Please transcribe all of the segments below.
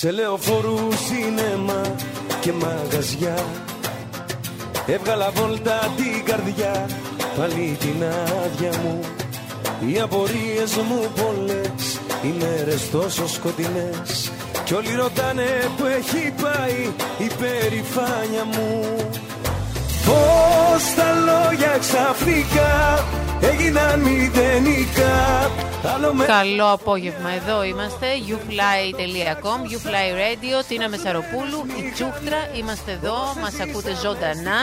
Σε λεωφορού, σινέμα και μαγαζιά. Έβγαλα βόλτα την καρδιά Πάλι την άδεια μου. Οι απορίες μου πολλές Οι μέρες τόσο σκοτεινές. Κι όλοι ρωτάνε που έχει πάει Η περηφάνεια μου. Πώς τα λόγια ξαφνικά έγιναν μηδενικά Καλό απόγευμα, εδώ είμαστε youfly.com, youfly radio, Τίνα Μεσαροπούλου, η Τσούχτρα, είμαστε εδώ, μας ακούτε ζωντανά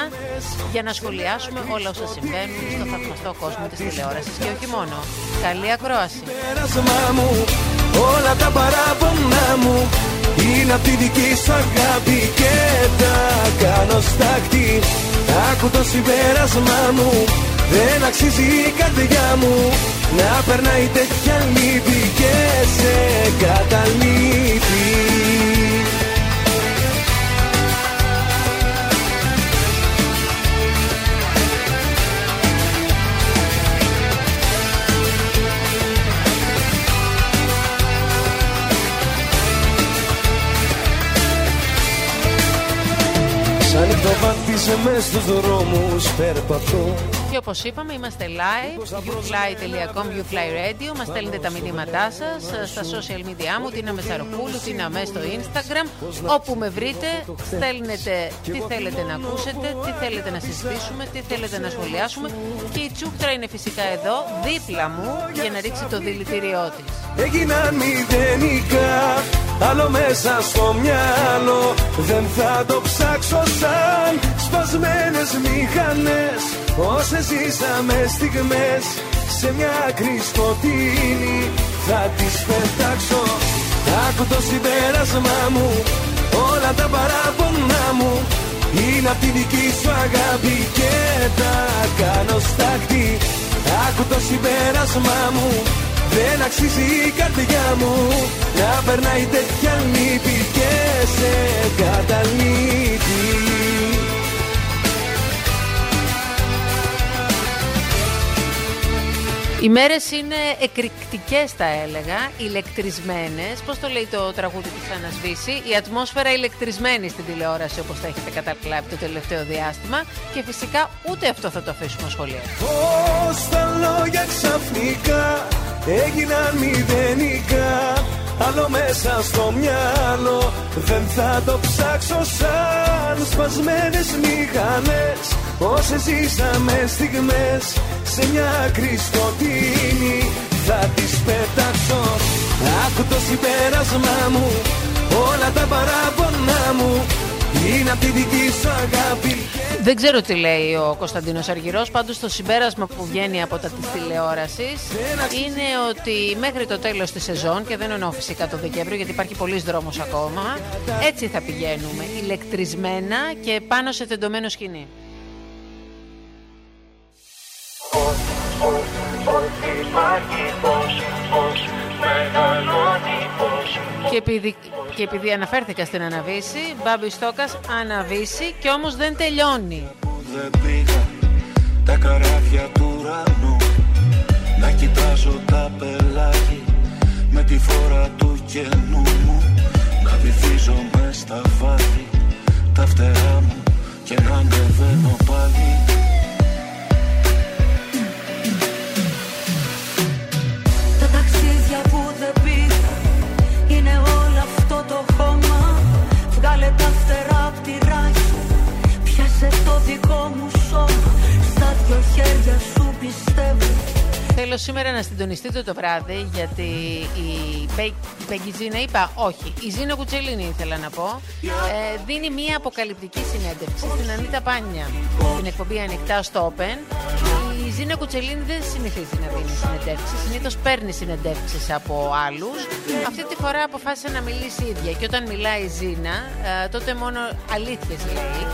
για να σχολιάσουμε όλα όσα συμβαίνουν στο θαυμαστό κόσμο της τηλεόρασης και όχι μόνο. Καλή ακρόαση. Όλα τα παράπονα μου είναι από τη δική σου αγάπη και τα κάνω στάχτη. Άκου το συμπέρασμά μου δεν αξίζει η καρδιά μου να περνάει τέτοια λύπη και σε καταλείπει Σαν νυχτοβάτισε μες στους δρόμους περπατώ και όπως είπαμε, είμαστε live. youfly.com, youfly radio. Μας στέλνετε τα μηνύματά σας στα social media μου, την Αμεσαροπούλου, την Αμέ στο Instagram. Όπου με βρείτε, στέλνετε τι θέλετε να ακούσετε, τι θέλετε να συζητήσουμε, τι θέλετε να σχολιάσουμε. Και η Τσούκτρα είναι φυσικά εδώ, δίπλα μου, για να ρίξει το δηλητήριό της. Έγιναν μηδενικά Άλλο μέσα στο μυαλό Δεν θα το ψάξω σαν Σπασμένες μηχανές Όσες ζήσαμε στιγμές Σε μια άκρη Θα τις πετάξω Άκου το συμπέρασμά μου. Όλα τα παράπονα μου Είναι απ' τη δική σου αγάπη Και τα κάνω στάχτη. Άκου το συμπέρασμά μου δεν αξίζει η καρδιά μου. Να περνάει τέτοια λύπη και σε καταλήτη. Οι μέρες είναι εκρηκτικές, θα έλεγα, ηλεκτρισμένες. Πώς το λέει το τραγούδι του Ανασβήσει, η ατμόσφαιρα ηλεκτρισμένη στην τηλεόραση, όπως θα έχετε καταλάβει το τελευταίο διάστημα. Και φυσικά ούτε αυτό θα το αφήσουμε σχολεία. Πώς τα λόγια ξαφνικά έγιναν μηδενικά. Άλλο μέσα στο μυαλό. Δεν θα το ψάξω σαν σπασμένες μηχανές. Όσες ζήσαμε στιγμές σε μια άκρη Θα τις πετάξω. Άκου το συμπέρασμά μου Όλα τα παράπονα μου είναι από τη δική σου αγάπη δεν ξέρω τι λέει ο Κωνσταντίνο Αργυρό. Πάντω το συμπέρασμα που βγαίνει από τα τη τηλεόραση είναι ότι μέχρι το τέλο τη σεζόν, και δεν εννοώ φυσικά το Δεκέμβριο, γιατί υπάρχει πολλή δρόμο ακόμα, έτσι θα πηγαίνουμε. Ηλεκτρισμένα και πάνω σε τεντωμένο σκηνή. Και επειδή, και επειδή αναφέρθηκα στην Αναβίση, Μπάμπη Στόκας Αναβίση και όμως δεν τελειώνει. Δεν πήγα τα καράβια του ουρανού. Να κοιτάζω τα πελάγι με τη φόρα του καινού μου. Να βυθίζω μες στα βάθη τα φτερά μου και να ανεβαίνω πάλι Βγάλε τα φτερά απ' τη ράχη Πιάσε το δικό μου σώμα Στα δυο χέρια σου πιστεύω Θέλω σήμερα να συντονιστείτε το βράδυ γιατί η Πέγκη Ζήνα είπα όχι. Η Ζήνα Κουτσελίνη ήθελα να πω. Ε, δίνει μία αποκαλυπτική συνέντευξη στην Ανίτα Πάνια. Στην εκπομπή Ανοιχτά στο Open. Η Ζήνα Κουτσελίνη δεν συνηθίζει να δίνει συνεντεύξεις. Συνήθως παίρνει συνεντεύξεις από άλλους. Αυτή τη φορά αποφάσισε να μιλήσει ίδια. Και όταν μιλάει η Ζήνα, ε, τότε μόνο αλήθειες λέει.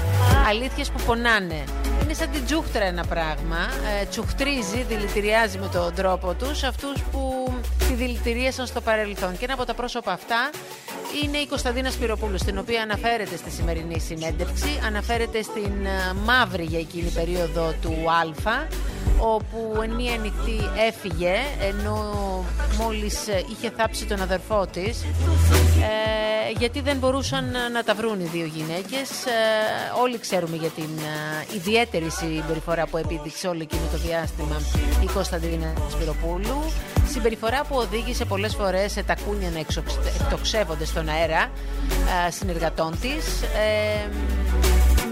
Αλήθειες που πονάνε. Είναι σαν την τσούχτρα ένα πράγμα. Ε, τσουχτρίζει, δηλητηριάζει με τον τρόπο τους αυτούς που τη δηλητηρίασαν στο παρελθόν. Και ένα από τα πρόσωπα αυτά είναι η Κωνσταντίνα Σπυροπούλου, στην οποία αναφέρεται στη σημερινή συνέντευξη. Αναφέρεται στην ε, μαύρη για εκείνη περίοδο του Α, όπου εν μία νυχτή έφυγε, ενώ μόλις ε, είχε θάψει τον αδερφό της, ε, γιατί δεν μπορούσαν να τα βρουν οι δύο γυναίκες. Ε, όλοι ξέρουμε για την ε, ιδιαίτερη συμπεριφορά που επίδειξε όλο εκείνο το διάστημα η Κωνσταντίνα Σπυροπούλου. Συμπεριφορά που οδήγησε πολλές φορές σε τακούνια να εκτοξεύονται στον αέρα συνεργατών της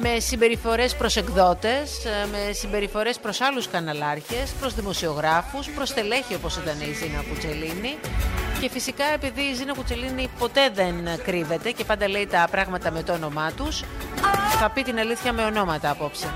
με συμπεριφορές προς εκδότες, με συμπεριφορές προς άλλους καναλάρχες, προς δημοσιογράφους, προς τελέχη όπως ήταν η Ζήνα Κουτσελίνη και φυσικά επειδή η Ζήνα Κουτσελίνη ποτέ δεν κρύβεται και πάντα λέει τα πράγματα με το όνομά τους, θα πει την αλήθεια με ονόματα απόψε.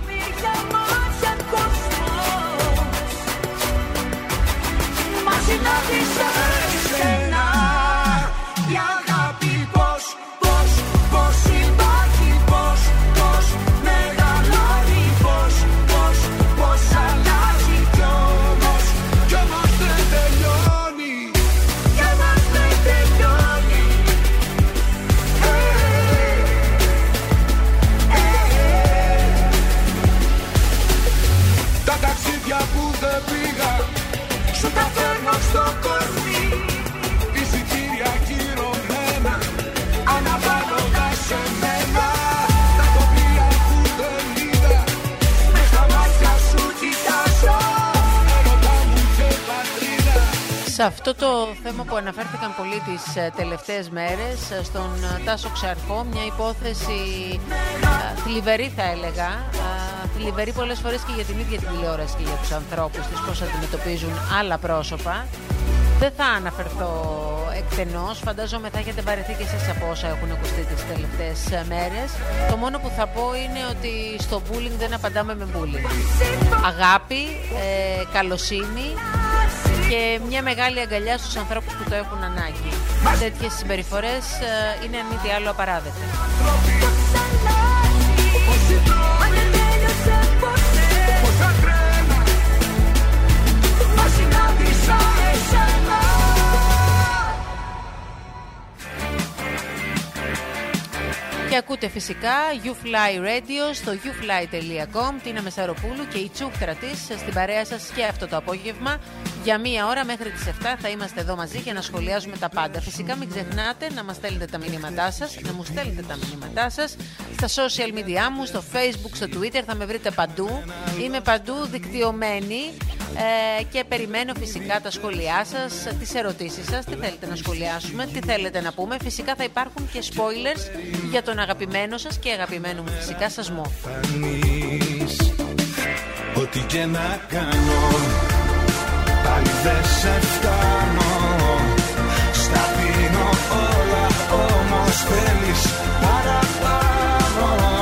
Σε αυτό το θέμα που αναφέρθηκαν πολύ τις ε, τελευταίες μέρες ε, στον ε, Τάσο Ξαρχό, μια υπόθεση θλιβερή θα έλεγα, θλιβερή πολλές φορές και για την ίδια την τηλεόραση και για τους ανθρώπους της, πώς αντιμετωπίζουν άλλα πρόσωπα. Δεν θα αναφερθώ εκτενώς, φαντάζομαι θα έχετε βαρεθεί και εσείς από όσα έχουν ακουστεί τις τελευταίες μέρες. Το μόνο που θα πω είναι ότι στο bullying δεν απαντάμε με bullying. Αγάπη, ε, καλοσύνη, και μια μεγάλη αγκαλιά στους ανθρώπους που το έχουν ανάγκη. Τέτοιες συμπεριφορές ε, είναι αν μη τι άλλο απαράδεκτες. Και ακούτε φυσικά YouFly Radio στο youfly.com την Αμεσαροπούλου και η τσούχτρα τη στην παρέα σας και αυτό το απόγευμα. Για μία ώρα μέχρι τις 7 θα είμαστε εδώ μαζί για να σχολιάζουμε τα πάντα. Φυσικά μην ξεχνάτε να μας στέλνετε τα μηνύματά σας, να μου στέλνετε τα μηνύματά σας στα social media μου, στο facebook, στο twitter, θα με βρείτε παντού. Είμαι παντού δικτυωμένη ε, και περιμένω φυσικά τα σχόλιά σας, τις ερωτήσεις σας, τι θέλετε να σχολιάσουμε, τι θέλετε να πούμε. Φυσικά θα υπάρχουν και spoilers για τον αγαπημένο σας και αγαπημένο μου φυσικά σασμό. Ό,τι και να κάνω Πάλι δεν σε φτάνω. Στα πίνω όλα όμως θέλεις παραπάνω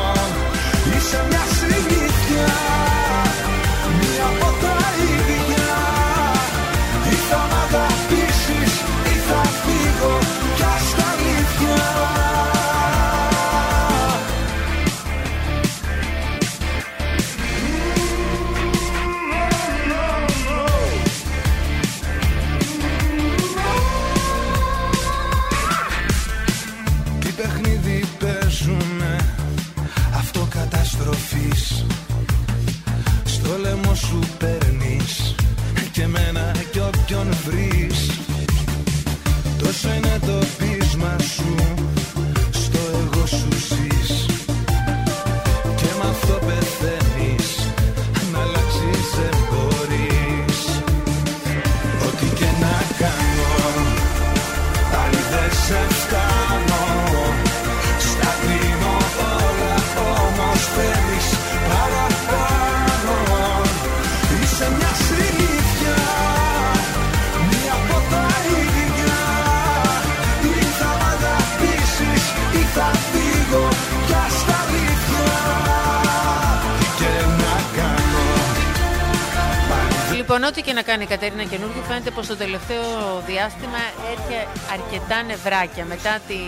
ό,τι και να κάνει η Κατερίνα καινούργιο, φαίνεται πως το τελευταίο διάστημα έρχεται αρκετά νευράκια. Μετά την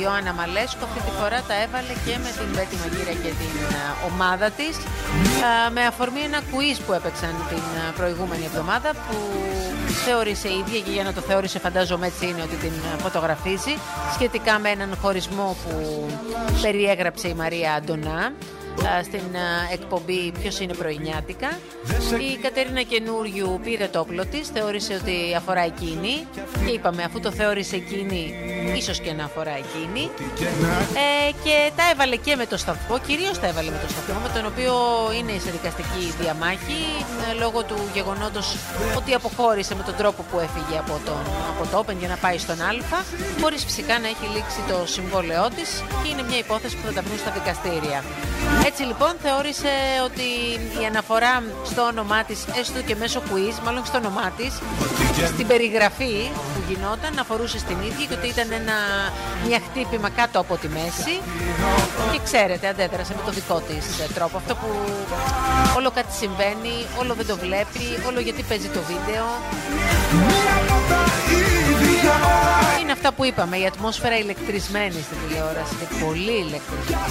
Ιωάννα Μαλέσκο, αυτή τη φορά τα έβαλε και με την Μπέτη Μαγκύρα και την ομάδα της. Με αφορμή ένα quiz που έπαιξαν την προηγούμενη εβδομάδα που θεώρησε η ίδια και για να το θεώρησε φαντάζομαι έτσι είναι ότι την φωτογραφίζει σχετικά με έναν χωρισμό που περιέγραψε η Μαρία Αντωνά στην εκπομπή Ποιος είναι πρωινιάτικα. Η Κατερίνα Καινούριου πήρε το όπλο της, θεώρησε ότι αφορά εκείνη. Και είπαμε, αφού το θεώρησε εκείνη, ίσως και να αφορά εκείνη. Ε, και τα έβαλε και με το σταθμό, κυρίως τα έβαλε με το σταθμό, με τον οποίο είναι σε δικαστική διαμάχη, ε, λόγω του γεγονότος ότι αποχώρησε με τον τρόπο που έφυγε από, τον, από το Open για να πάει στον Α, χωρίς φυσικά να έχει λήξει το συμβόλαιό της και είναι μια υπόθεση που θα τα βρουν στα δικαστήρια. Έτσι λοιπόν θεώρησε ότι η αναφορά στο όνομά της, έστω και μέσω quiz, μάλλον στο όνομά της, στην περιγραφή που γινόταν, αφορούσε στην ίδια και ότι ήταν ένα, μια χτύπημα κάτω από τη μέση και ξέρετε, αντέδρασε με το δικό της τρόπο. Αυτό που όλο κάτι συμβαίνει, όλο δεν το βλέπει, όλο γιατί παίζει το βίντεο. Είναι αυτά που είπαμε, η ατμόσφαιρα ηλεκτρισμένη στην τηλεόραση, είναι πολύ ηλεκτρισμένη.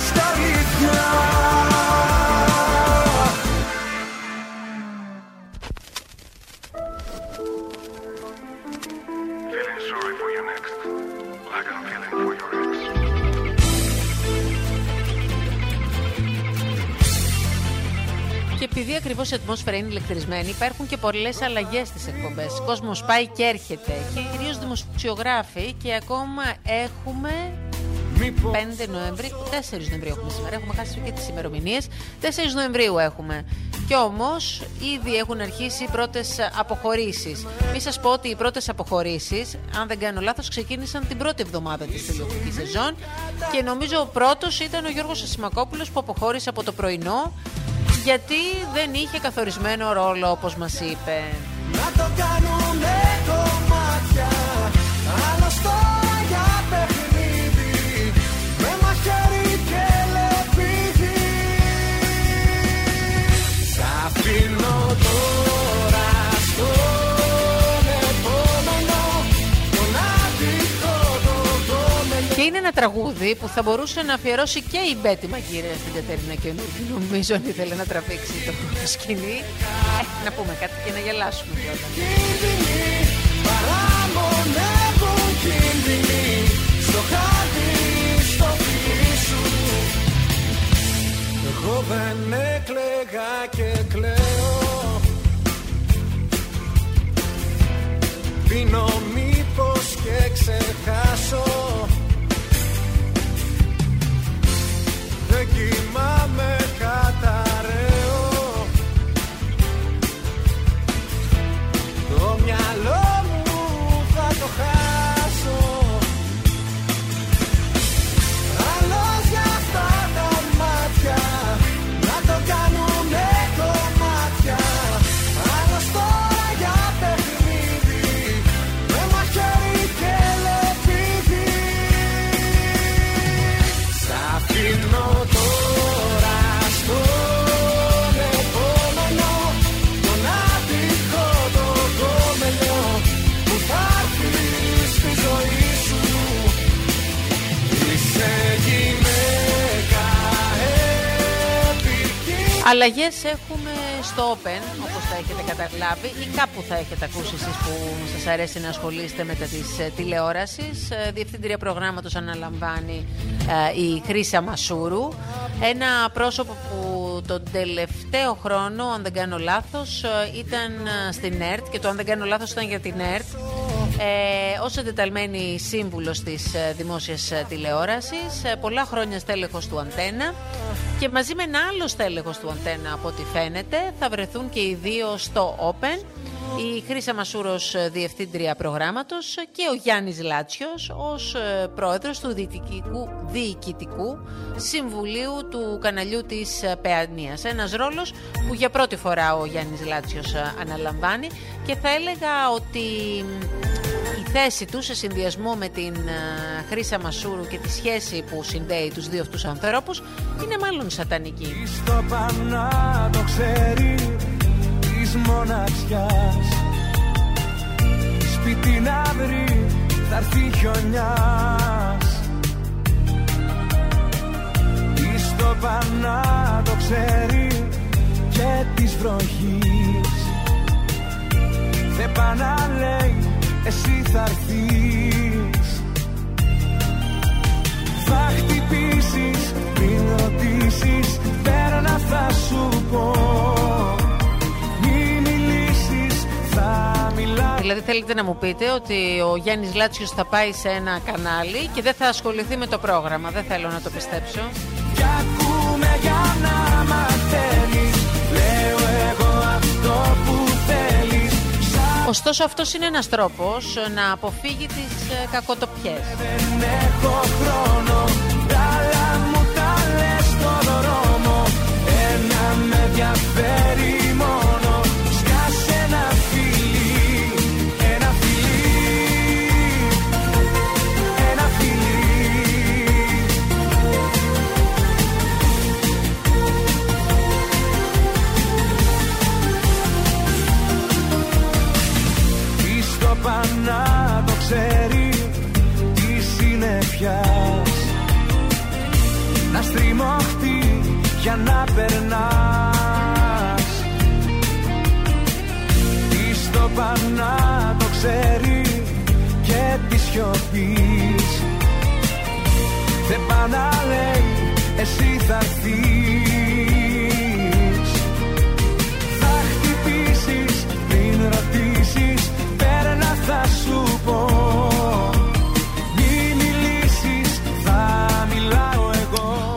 Επειδή ακριβώς η ατμόσφαιρα είναι ηλεκτρισμένη, υπάρχουν και πολλές αλλαγές στις εκπομπές. Ο κόσμος πάει και έρχεται. Και κυρίως δημοσιογράφοι και ακόμα έχουμε 5 Νοεμβρίου, 4 Νοεμβρίου έχουμε σήμερα. Έχουμε χάσει και τις ημερομηνίες. 4 Νοεμβρίου έχουμε. Κι όμως ήδη έχουν αρχίσει οι πρώτες αποχωρήσεις. Μην σας πω ότι οι πρώτες αποχωρήσεις, αν δεν κάνω λάθος, ξεκίνησαν την πρώτη εβδομάδα της τηλεοπτικής σεζόν. Και νομίζω ο πρώτος ήταν ο Γιώργος Ασημακόπουλος που αποχώρησε από το πρωινό γιατί δεν είχε καθορισμένο ρόλο όπως μας είπε. Να το κάνουμε τραγούδι που θα μπορούσε να αφιερώσει και η Μπέτη Μαγκύρια στην Κατερίνα Καινούργη. Νομίζω ότι ήθελε να τραβήξει το σκηνή. Ε, να πούμε κάτι και να γελάσουμε κιόλα. στο χάρτη, στο σου. Εγώ δεν έκλαιγα και κλαίω Πίνω μήπως και ξεχάσω δεν κοιμάμαι Αλλαγές έχουμε στο Open, όπως θα έχετε καταλάβει, ή κάπου θα έχετε ακούσει εσείς που σας αρέσει να ασχολείστε με τα της τηλεόρασης. Διευθύντρια προγράμματος αναλαμβάνει ε, η Χρύσα Μασούρου. Ένα πρόσωπο που τον τελευταίο χρόνο, αν δεν κάνω λάθος, ήταν ε, στην ΕΡΤ και το αν δεν κάνω λάθος ήταν για την ΕΡΤ. Ε, ως εντεταλμένη σύμβουλος της ε, δημόσιας ε, τηλεόρασης, ε, πολλά χρόνια στέλεχος του Αντένα και μαζί με ένα άλλο στέλεχος του Αντένα από ό,τι φαίνεται θα βρεθούν και οι δύο στο Open η Χρύσα Μασούρος ε, διευθύντρια προγράμματος και ο Γιάννης Λάτσιος ως ε, πρόεδρος του διοικητικού, διοικητικού συμβουλίου του καναλιού της ε, Παιανίας. Ένας ρόλος που για πρώτη φορά ο Γιάννης Λάτσιος αναλαμβάνει και θα έλεγα ότι η θέση του σε συνδυασμό με την Χρύσα Μασούρου και τη σχέση που συνδέει τους δύο αυτούς ανθρώπους είναι μάλλον σατανική. Στο πανά το ξέρει της μοναξιάς. Σπίτι να βρει θα έρθει χιονιάς. Η στόπα να το ξέρει και της βροχής. Δεν πάει να λέει εσύ θα έρθεις Θα χτυπήσεις πριν ρωτήσεις Πέρα θα σου πω Μη μιλήσεις θα μιλάω Δηλαδή θέλετε να μου πείτε ότι ο Γιάννης Λάτσιος θα πάει σε ένα κανάλι και δεν θα ασχοληθεί με το πρόγραμμα. Δεν θέλω να το πιστέψω. Κι ακούμε για να μαθαίνεις Λέω εγώ αυτό που θέλεις Σαν Ωστόσο αυτός είναι ένας τρόπος να αποφύγει τις ε, κακοτοπιές. δεν έχω χρόνο Τα άλλα μου τα λες στο δρόμο Ένα με ενδιαφέρει συννεφιάς Να στριμωχτεί για να περνάς. Τι στο πανά το ξέρει Και τη σιωπής Δεν πάει να λέει εσύ θα έρθεις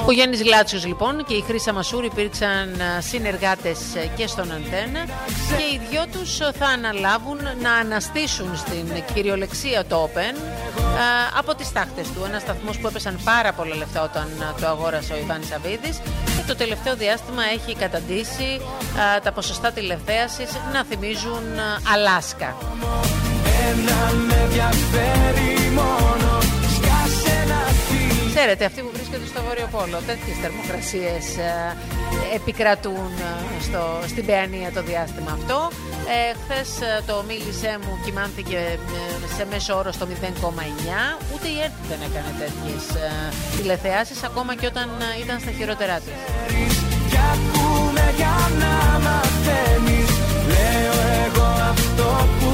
Ο Γιάννης Γλάτσιος λοιπόν και η Χρύσα Μασούρ υπήρξαν ε, συνεργάτες ε, και στον Αντένα και οι δυο τους ε, θα αναλάβουν να αναστήσουν στην κυριολεξία το Open ε, από τις τάχτες του. Ένας σταθμός που έπεσαν πάρα πολλά λεφτά όταν ε, το αγόρασε ο Ιβάν Σαββίδης και το τελευταίο διάστημα έχει καταντήσει ε, τα ποσοστά τηλεθέασης να θυμίζουν ε, Αλάσκα. Ένα με ενδιαφέρει μόνο Σκάσε ένα φίλο Ξέρετε, αυτοί που βρίσκονται στο Βόρειο Πόλο, τέτοιες θερμοκρασίες επικρατούν ε, στο, στην Παιανία το διάστημα αυτό. Ε, Χθες το μίλησέ μου κοιμάνθηκε ε, σε μέσο όρο στο 0,9. Ούτε η ΕΡΤ δεν έκανε τέτοιες τηλεθεάσεις, ακόμα και όταν ε, ήταν στα χειρότερά τη. Κι ακούμε για να μαθαίνεις Λέω εγώ αυτό που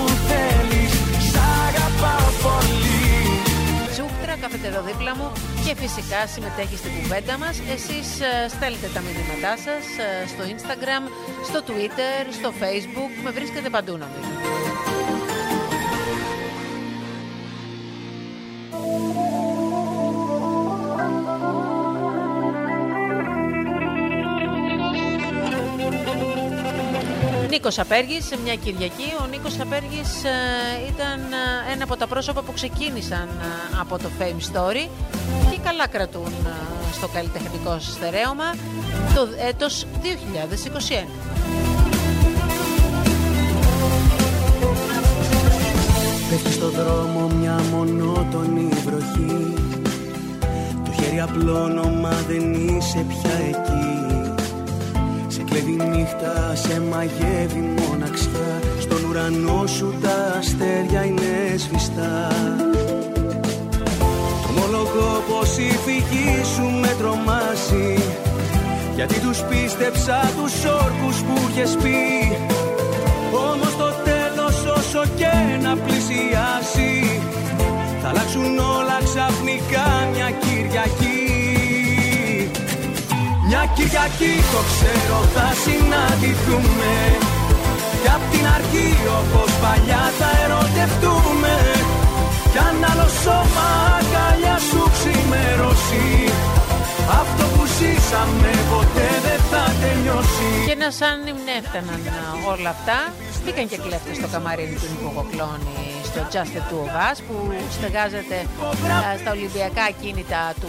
Τσούκτρα, κάθεται εδώ δίπλα μου και φυσικά συμμετέχει στην κουβέντα μας. Εσείς ε, στέλνετε τα μηνύματά σας ε, στο Instagram, στο Twitter, στο Facebook. Με βρίσκετε παντού νομίζω. Νίκος Απέργης, σε μια Κυριακή. Ο Νίκος Απέργης ήταν ε, ένα από τα πρόσωπα που ξεκίνησαν ε, από το Fame Story και καλά κρατούν ε, στο καλλιτεχνικό στερέωμα το έτος 2021. Πέφτει στο δρόμο μια μονότονη βροχή Το χέρι απλώνω μα δεν είσαι πια εκεί Σε κλέβει νύχτα, σε μαγεύει μοναξιά. Στον ουρανό σου τα αστέρια είναι σβηστά. Το ομολογώ πως η φυγή σου με τρομάζει. Γιατί τους πίστεψα τους όρκους που είχες πει. Όμως το τέλος όσο και να πλησιάσει. Θα αλλάξουν όλα ξαφνικά μια Κυριακή Μια Κυριακή το ξέρω θα συναντηθούμε. Κι απ' την αρχή όπως παλιά θα ερωτευτούμε. Κι αν άλλο σώμα αγκαλιά σου ξημερώσει Αυτό που ζήσαμε ποτέ δεν θα τελειώσει. Και να σαν ύμνε έφταναν α, όλα αυτά, μπήκαν και κλέφτες στο καμαρίνι του Νίκο Κοκλώνη στο Just the Two of Us που στεγάζεται α, στα Ολυμπιακά κίνητα του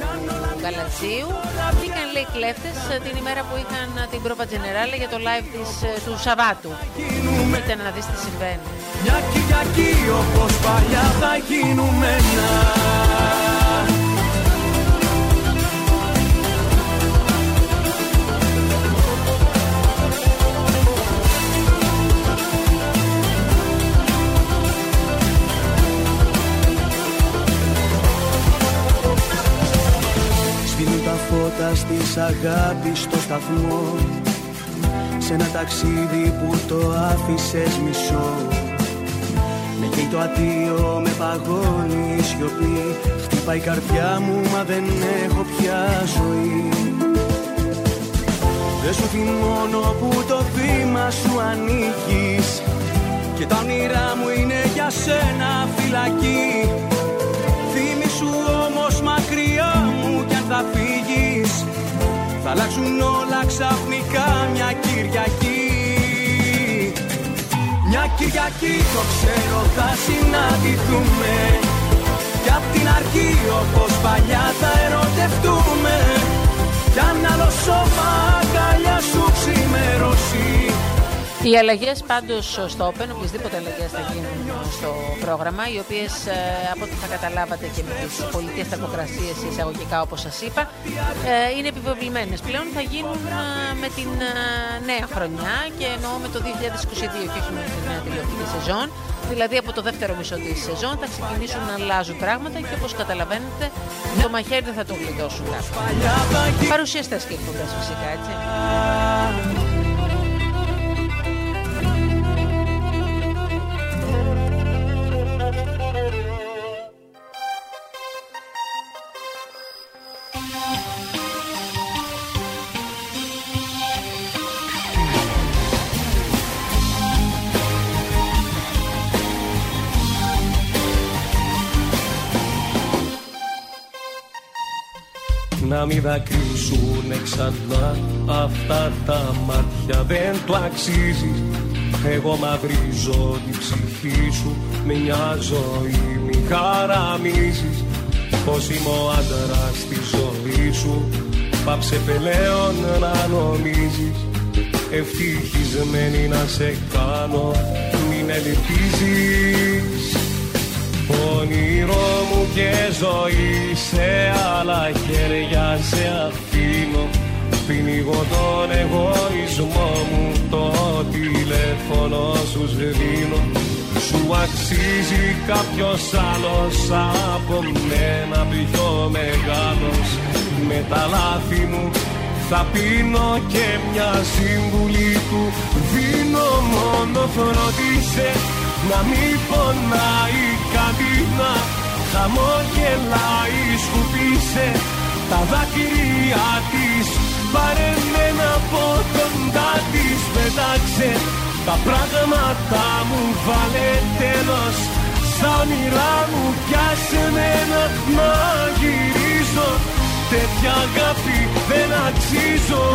Γαλατσίου. Μπήκαν λέει κλέφτες α, την ημέρα που είχαν α, την Πρόπα Τζενεράλε για το live της, α, του Σαββάτου. Κοίτα να δεις τι συμβαίνει. Μια Κυριακή όπως παλιά θα γίνουμε της αγάπης στο σταθμό. Σε ένα ταξίδι που το άφησες μισό. Με καίει το αντίο, με παγώνει η σιωπή. Χτυπάει η καρδιά μου μα δεν έχω πια ζωή. Δεν σου θυμώνω που το βήμα σου ανήκεις. Και τα όνειρά μου είναι για σένα αλλάξουν όλα ξαφνικά μια Κυριακή. Μια Κυριακή το ξέρω θα συναντηθούμε. Κι απ' την αρχή όπως παλιά θα ερωτευτούμε. Κι αν άλλο σώμα αγκαλιά σου ξημερώσει οι αλλαγές πάντως στο Open, οποιασδήποτε αλλαγές θα γίνουν στο πρόγραμμα, οι οποίες ε, από ό,τι θα καταλάβατε και με τις πολιτικές θερμοκρασίες εισαγωγικά όπως σας είπα, ε, είναι επιβεβλημένε. Πλέον θα γίνουν ε, με την νέα χρονιά και εννοώ με το 2022 και όχι με την νέα τηλεοπτική σεζόν. Δηλαδή από το δεύτερο μισό της σεζόν θα ξεκινήσουν να αλλάζουν πράγματα και όπως καταλαβαίνετε το μαχαίρι δεν θα το γλιτώσουν κάποιοι. Παρουσιαστές και εκπομπές φυσικά έτσι. Να μην δακρύσουν ξανά αυτά τα μάτια. Δεν το αξίζεις. Εγώ μαυρίζω την ψυχή σου. Με μια ζωή μη χαραμίζεις. Πως είμαι ο άντρας στη ζωή σου. Πάψε πελέον να νομίζεις. Ευτυχισμένη να σε κάνω. Μην ελπίζεις Όνειρό μου και ζωή σε άλλα χέρια σε αφήνω. Πνίγω τον εγωισμό μου το τηλέφωνο σου σβήνω. Σου αξίζει κάποιος άλλος από μένα πιο μεγάλος. Με τα λάθη μου θα πίνω και μια συμβουλή του. Δίνω μόνο φροντίσε να μην πονάει καμπίνα χαμόγελάει σκουπίσε τα δάκρυα της. Πάρε από κοντά της πετάξε τα πράγματα μου βάλε τέλος. Στα όνειρά μου πιάσε μένα να γυρίζω. Τέτοια αγάπη δεν αξίζω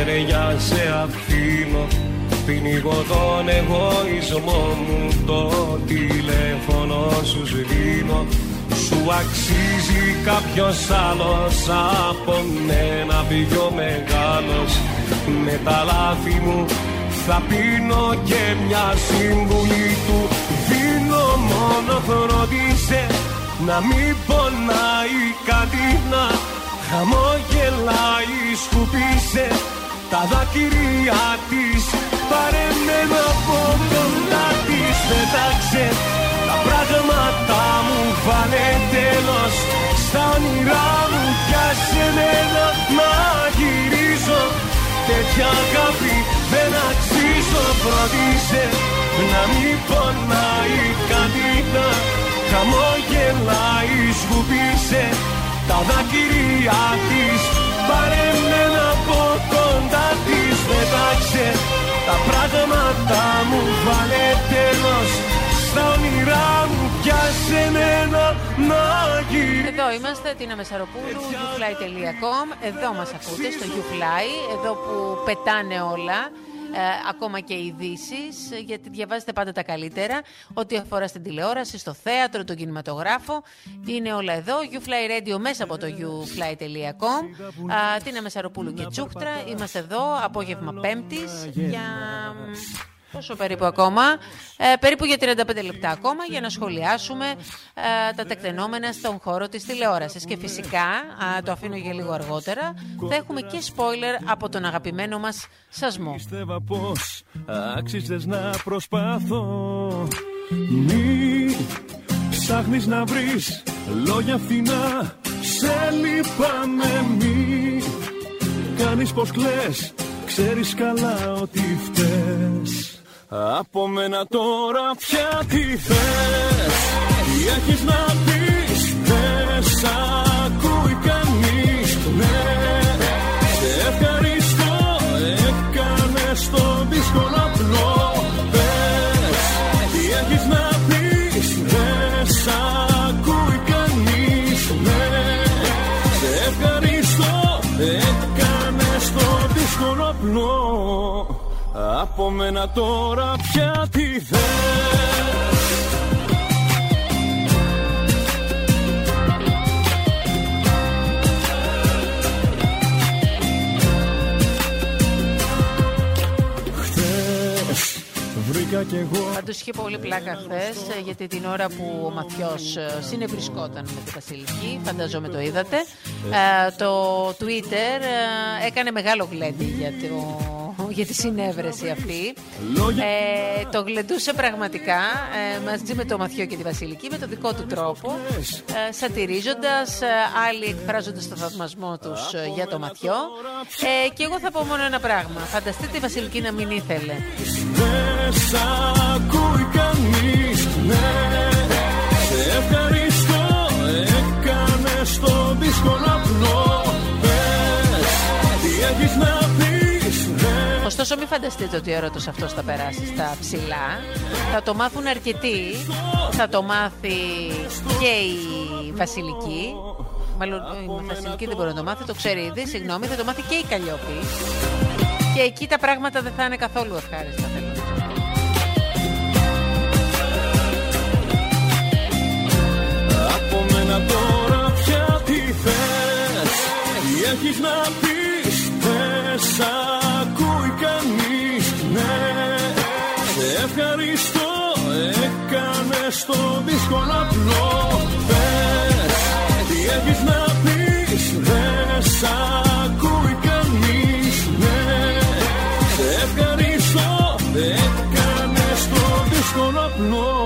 άλλα χέρια σε αφήνω. Πνίγω τον εγωισμό μου Το τηλέφωνο σου σβήνω. Σου αξίζει κάποιος άλλος Από μένα πιο μεγάλος. Με τα λάθη μου θα πίνω και μια συμβουλή του. Δίνω μόνο φροντίσε να μην πονάει κάτι να Χαμόγελάει σκουπίσε τα δάκρυα της. Πάρε με από κοντά της πετάξε Τα πράγματα μου βάλε τέλος. Στα όνειρά μου πιάσε μένα να γυρίζω. Τέτοια αγάπη δεν αξίζω Φροντίσε να μην πονάει κανένα. Χαμόγελάει σκουπίσε. Τα δάκρυα της Πάρε από κοντά της Πετάξε τα πράγματα μου Βάλε τέλος. Στα όνειρά μου Πιάσε μένα να γυρίσω. Εδώ είμαστε την Αμεσαροπούλου youfly.com Εδώ μας ακούτε στο Youfly Εδώ που πετάνε όλα ακόμα και ειδήσεις, γιατί διαβάζετε πάντα τα καλύτερα. Ό,τι αφορά στην τηλεόραση, στο θέατρο, τον κινηματογράφο. Είναι όλα εδώ. YouFly Radio μέσα από το youfly.com. Τίνα Μεσαροπούλου και Τσούχτρα. Είμαστε εδώ, απόγευμα Πέμπτης. Για Πόσο περίπου ακόμα, ε, περίπου για 35 λεπτά ακόμα για να σχολιάσουμε ε, τα τεκτενόμενα στον χώρο της τηλεόρασης. Και φυσικά, το αφήνω για λίγο αργότερα, θα έχουμε και spoiler από τον αγαπημένο μας Σασμό. Πιστεύα πως άξιζες να προσπάθω Μη ψάχνεις να βρεις λόγια φθηνά Σε λυπάμαι μη Κάνεις πως κλαις Ξέρεις καλά ότι φταίς από μένα τώρα πια τι θες; Τι έχεις να πεις; Δεν σ' ακούει κανείς. Ναι. Σε ευχαριστώ Έκανες το δύσκολο απλό. Πες Τι έχεις να πεις; Δεν σ' ακούει κανείς. Ναι. Σε ευχαριστώ Έκανες το δύσκολο απλό από μένα τώρα πια τι θες βρήκα κι εγώ. Πάντως είχε πολύ πλάκα χθες, γιατί την ώρα που ο Μαθιό ε, συνευρισκόταν με τη Βασιλική, φανταζόμαι το είδατε. Ε, το Twitter ε, έκανε μεγάλο γλέντι για το για τη συνέβρεση αυτή. Ε, το γλεντούσε πραγματικά ε, μαζί με το Μαθιό και τη Βασιλική με το δικό του τρόπο, ε, σατυρίζοντας, ε, άλλοι εκφράζοντας το θαυμασμό τους ε, για το Μαθιό. Ε, και εγώ θα πω μόνο ένα πράγμα. Φανταστείτε η Βασιλική να μην ήθελε. ευχαριστώ, έκανες το δύσκολο απλό Ωστόσο, μην φανταστείτε ότι ο έρωτος αυτός θα περάσει στα ψηλά. Θα το μάθουν αρκετοί. Θα το μάθει και η Βασιλική. Μάλλον η Βασιλική δεν μπορεί να το μάθει, το ξέρει ήδη. Συγγνώμη, θα το μάθει και η Καλλιόπη. Και εκεί τα πράγματα δεν θα είναι καθόλου ευχάριστα, θέλω Από μένα τώρα πια τι θες Τι έχεις να πεις μέσα ευχαριστώ Έκανες το δύσκολο απλό Πες τι έχεις να πεις Δεν σ' ακούει κανείς. Ναι Σε ευχαριστώ Έκανες το δύσκολο απλό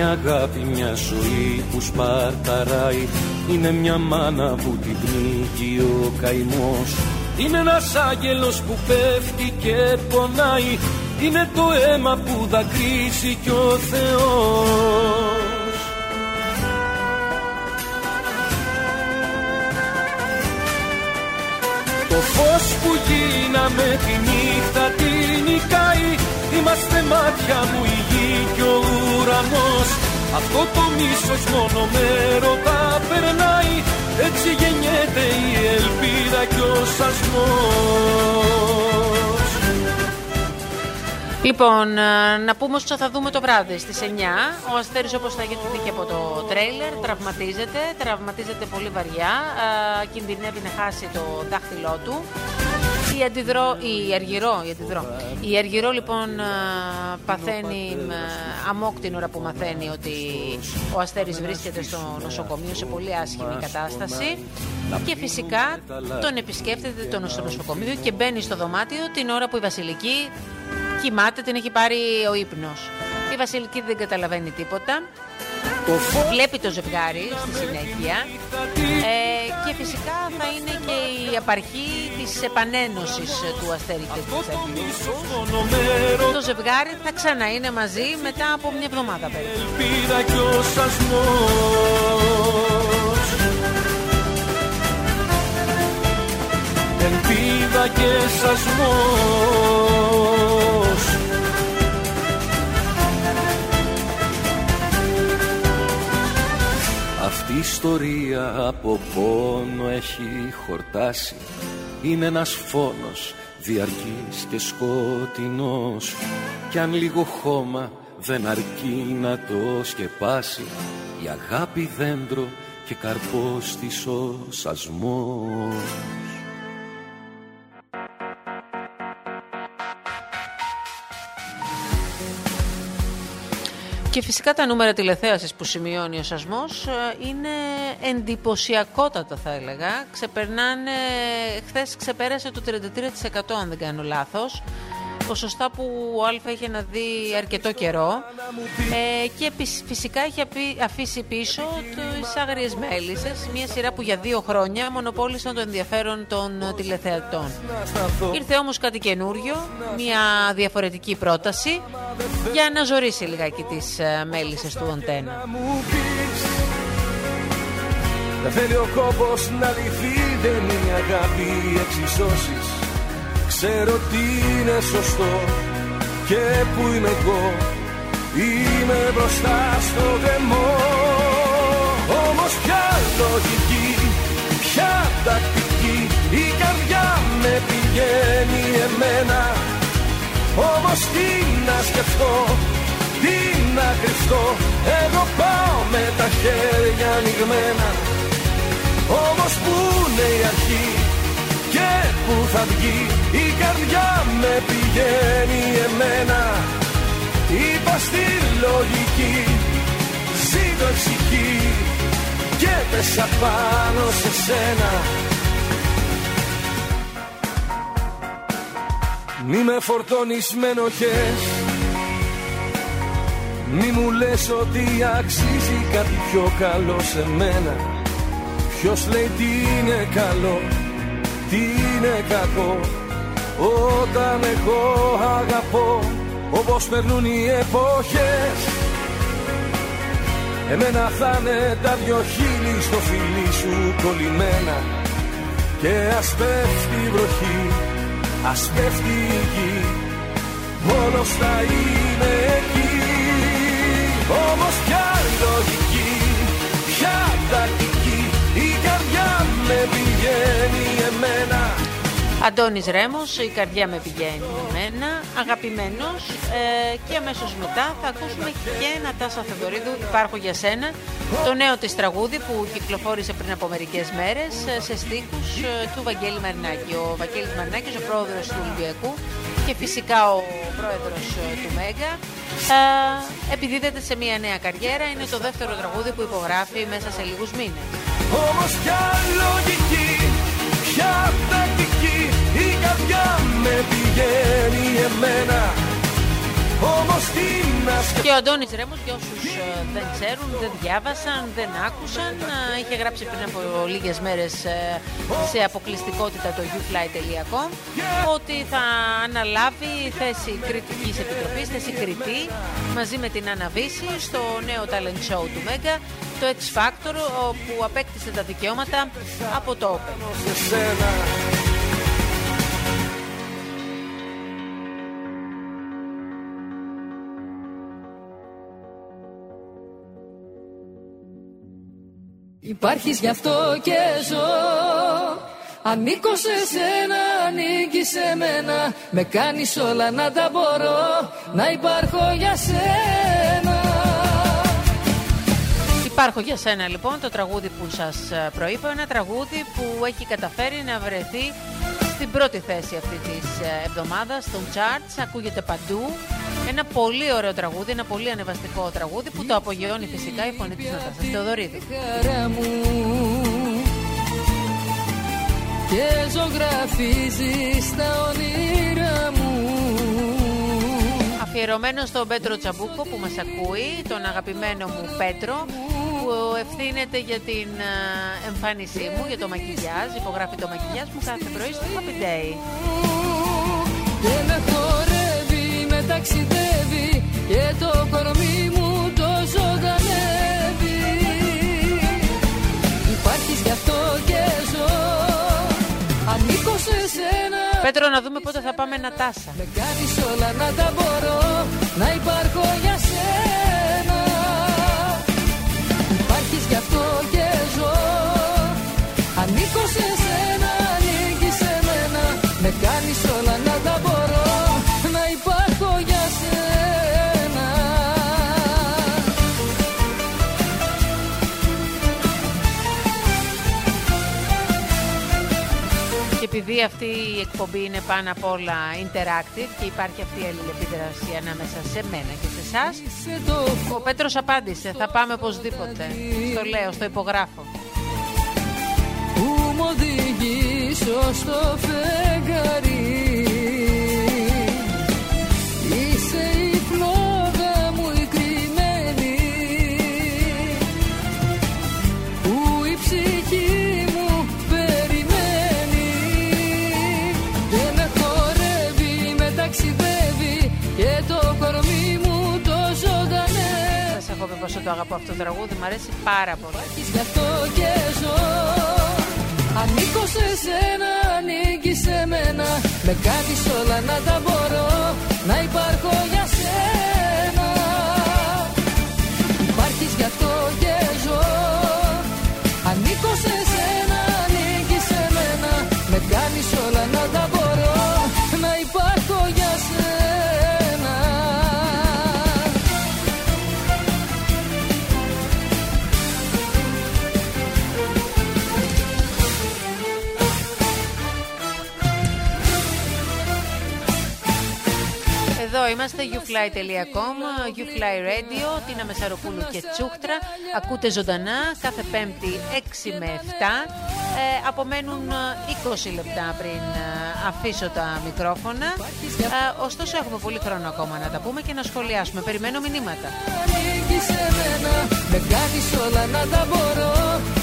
η αγάπη μια ζωή που σπαρταράει. Είναι μια μάνα που την πνίγει ο καημός. Είναι ένας άγγελος που πέφτει και πονάει. Είναι το αίμα που δακρύσει κι ο Θεός. Το φως που γίναμε τη νύχτα την νικάει Είμαστε μάτια μου η γη και ο ουρανός. Αυτό το μίσος μόνο με ρωτά περνάει. Έτσι γεννιέται η ελπίδα και ο σασμός. Λοιπόν, ε, να πούμε όσο θα δούμε το βράδυ στις 9. Ο Αστέρης όπως θα γίνει και από το τρέιλερ τραυματίζεται, τραυματίζεται πολύ βαριά, ε, κινδυνεύει να χάσει το δάχτυλό του η αντιδρό, η Αργυρό, η αντιδρό. Η Αργυρό λοιπόν παθαίνει αμόκ την ώρα που μαθαίνει ότι ο Αστέρης βρίσκεται στο νοσοκομείο σε πολύ άσχημη κατάσταση και φυσικά τον επισκέφτεται το νοσοκομείο και μπαίνει στο δωμάτιο την ώρα που η Βασιλική κοιμάται, την έχει πάρει ο ύπνος. Η Βασιλική δεν καταλαβαίνει τίποτα. Βλέπει το ζευγάρι στη συνέχεια. Ε, και φυσικά θα είναι και η απαρχή της επανένωσης του Αστέρη και του Το ζευγάρι θα ξανά είναι μαζί μετά από μια εβδομάδα περίπου. ελπίδα και σασμός η ιστορία από πόνο έχει χορτάσει. Είναι ένας φόνος διαρκής και σκοτεινός. Κι αν λίγο χώμα δεν αρκεί να το σκεπάσει Η αγάπη δέντρο και καρπός της ο σασμός Και φυσικά τα νούμερα τηλεθέασης που σημειώνει ο σασμός ε, είναι εντυπωσιακότατα θα έλεγα. Ξεπερνάνε, χθες ξεπέρασε το 33% αν δεν κάνω λάθος ποσοστά που ο Α είχε να δει αρκετό καιρό ε, και φυσικά έχει αφήσει πίσω τις άγριες μέλισσες, μια σειρά που για δύο χρόνια μονοπόλησαν το ενδιαφέρον των τηλεθεατών. Ήρθε όμως κάτι καινούριο, μια διαφορετική πρόταση για να ζωρίσει λιγάκι τις ε, μέλισσες του Οντένα. Δεν θέλει ο κόπος να λυθεί, δεν είναι αγάπη εξισώσεις Ξέρω τι είναι σωστό και που είμαι εγώ. Είμαι μπροστά στο δαιμό Όμως ποια λογική, ποια τακτική Η καρδιά με πηγαίνει εμένα. Όμως τι να σκεφτώ, τι να κρυφτώ. Εγώ πάω με τα χέρια ανοιγμένα. Όμως που είναι η αρχή; Και που θα βγει η καρδιά με πηγαίνει εμένα. Είπα στη λογική Ζήτω ησυχή Και πέσα πάνω σε σένα. Μη με φορτώνεις με ενοχές. Μη μου λες ότι αξίζει κάτι πιο καλό σε μένα. Ποιος λέει τι είναι καλό τι είναι κακό όταν εγώ αγαπώ όπως περνούν οι εποχές. Εμένα θα είναι τα δυο χείλη στο φιλί σου κολλημένα. Και ας πέφτει η βροχή, ας πέφτει η γη. Μόνος θα είναι εκεί. Όμως ποια Αντώνης Ρέμος, η καρδιά με πηγαίνει εμένα, αγαπημένος ε, και αμέσως μετά θα ακούσουμε και ένα Τάσα Θεοδωρίδου, υπάρχω για σένα, το νέο της τραγούδι που κυκλοφόρησε πριν από μερικές μέρες ε, σε στίχους ε, του Βαγγέλη Μαρινάκη. Ο Βαγγέλης Μαρινάκης, ο πρόεδρος του Ολυμπιακού και φυσικά ο πρόεδρος ε, του Μέγκα, ε, επιδίδεται σε μια νέα καριέρα, είναι το δεύτερο τραγούδι που υπογράφει μέσα σε λίγους μήνες. Όμως πια λογική, πια τακτική Η καρδιά με πηγαίνει εμένα όμως τι να Και ο Αντώνης Ρέμος για όσους ε, δεν ξέρουν, δεν διάβασαν, δεν άκουσαν Είχε γράψει πριν από λίγες μέρες ε, σε αποκλειστικότητα το youfly.com Ότι θα αναλάβει θέση κριτικής επιτροπής, θέση κριτή Μαζί με την Αναβίση στο νέο talent show του Μέγκα το X Factor που απέκτησε τα δικαιώματα από το Open. Υπάρχεις γι' αυτό και ζω. Ανήκω σε σένα, ανήκει σε μένα. Με κάνεις όλα να τα μπορώ Να υπάρχω για σένα. Υπάρχω για σένα λοιπόν το τραγούδι που σας ε, προείπα. Ένα τραγούδι που έχει καταφέρει να βρεθεί στην πρώτη θέση αυτή της ε, εβδομάδας Στον charts, ακούγεται παντού. Ένα πολύ ωραίο τραγούδι, ένα πολύ ανεβαστικό τραγούδι Που το απογειώνει φυσικά η φωνή της Νατάσας Θεοδωρίδου. Και ζωγραφίζεις τα όνειρά μου. Αφιερωμένο στον Πέτρο Τσαμπούκο που μας ακούει Τον αγαπημένο μου Πέτρο που ευθύνεται για την εμφάνισή μου, για το μακιγιάζ, υπογράφει το μακιγιάζ μου κάθε πρωί στο Happy Day. Και με χορεύει, με ταξιδεύει και το κορμί μου το ζωντανεύει. Υπάρχεις γι' αυτό και ζω, ανήκω σε Πέτρο, να δούμε πότε θα πάμε να τάσα. Με κάνεις όλα να τα μπορώ Να υπάρχω για σένα αυτό και ζω. Ανήκω σε σένα, ανήκεις σε μένα. Με κάνεις όλα να τα μπορώ Να υπάρχω για σένα. Και επειδή αυτή η εκπομπή είναι πάνω απ' όλα interactive και υπάρχει αυτή η αλληλεπίδραση ανάμεσα σε μένα και σε εσά, Είσαι το ο Πέτρος απάντησε. Θα πάμε οπωσδήποτε. Στο λέω, στο υπογράφω. που μου οδηγήσω στο φεγγαρί πόσο το αγαπώ αυτό το τραγούδι, μου αρέσει πάρα πολύ. Υπάρχεις γι' αυτό και ζω. Ανήκω σε σένα, ανήκεις σε μένα. Με κάνεις όλα να τα μπορώ Να υπάρχω για σένα. Υπάρχεις γι' αυτό και ζω. Ανήκω σε είμαστε, youfly.com, youfly radio, Τίνα Μεσαροπούλου και Τσούχτρα. Ακούτε ζωντανά κάθε Πέμπτη 6 με 7. Ε, απομένουν ε, 20 λεπτά πριν ε, αφήσω τα μικρόφωνα. Ε, ωστόσο, έχουμε πολύ χρόνο ακόμα να τα πούμε και να σχολιάσουμε. Περιμένω μηνύματα. ανήκεις σε μένα Με κάνεις όλα να τα μπορώ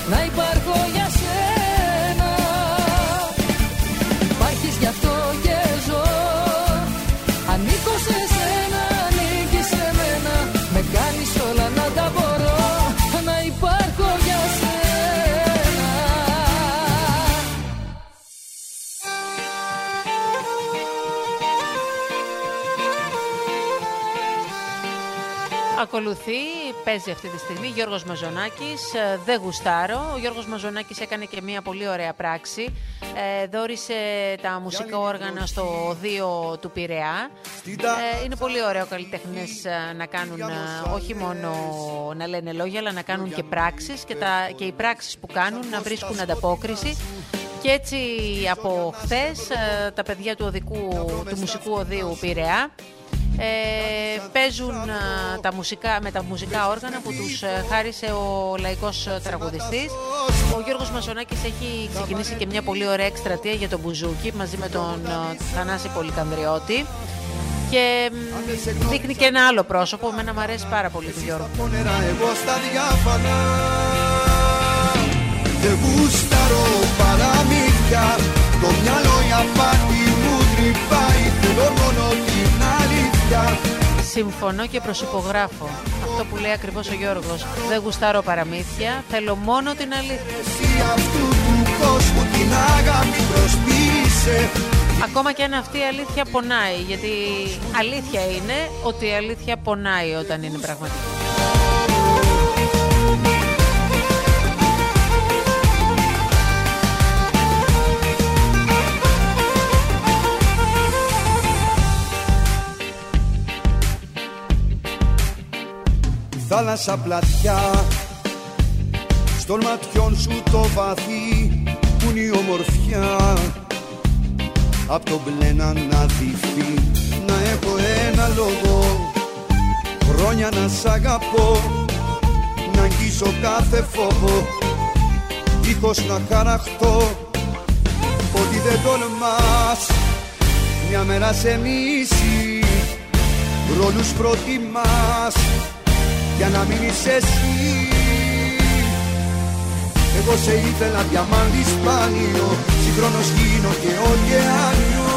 Να υπάρχω για σένα Υπάρχεις γι' αυτό Ακολουθεί, παίζει αυτή τη στιγμή Γιώργος Μαζονάκης, ε, δεν γουστάρω. Ο Γιώργος Μαζονάκης έκανε και μια πολύ ωραία πράξη. Ε, δόρισε τα μουσικά όργανα στο οδείο του Πειραιά. Ε, είναι πολύ ωραίο καλλιτέχνες ε, να κάνουν ε, όχι μόνο να λένε λόγια, αλλά να κάνουν και πράξεις και, τα, και οι πράξεις που κάνουν να βρίσκουν ανταπόκριση. Και έτσι από χθες τα παιδιά του, οδικού, του μουσικού οδείου Πειραιά ε, παίζουν α, τα μουσικά, με τα μουσικά όργανα που τους ε, χάρισε ο λαϊκός ε, τραγουδιστής. Ο Γιώργος Μασονάκης έχει ξεκινήσει και μια πολύ ωραία εκστρατεία για τον Μπουζούκι μαζί με τον ε, Θανάση Πολυκανδριώτη. Και μ, δείχνει και ένα άλλο πρόσωπο, εμένα μου αρέσει πάρα πολύ του Γιώργου. Πόνερα εγώ στα διάφανα. Δεν γούσταρω παραμύθια. Το μυαλό η απάτη μου τρυπάει. Θέλω μόνο την αλήθεια Συμφωνώ και προσυπογράφω αυτό που λέει ακριβώς ο Γιώργος. Δεν γουστάρω παραμύθια, θέλω μόνο την αλήθεια. Εσύ αυτού του κόσμου την αγάπη προσποιείσαι Ακόμα και αν αυτή η αλήθεια πονάει, γιατί αλήθεια είναι ότι η αλήθεια πονάει όταν είναι πραγματική. Θάλασσα πλατιά. Στον ματιών σου το βαθύ που είναι η ομορφιά. Απ' το μπλε να αναδυθεί Να έχω ένα λόγο. Χρόνια να σ' αγαπώ Να αγγίσω κάθε φόβο. Δίχως να χαραχτώ Ότι δεν τολμάς. Μια μέρα σε μίση Ρόλους προτιμάς για να μείνεις εσύ. Εγώ σε ήθελα διαμάντι σπάνιο Συγχρόνως γίνω και ωκεάνιο.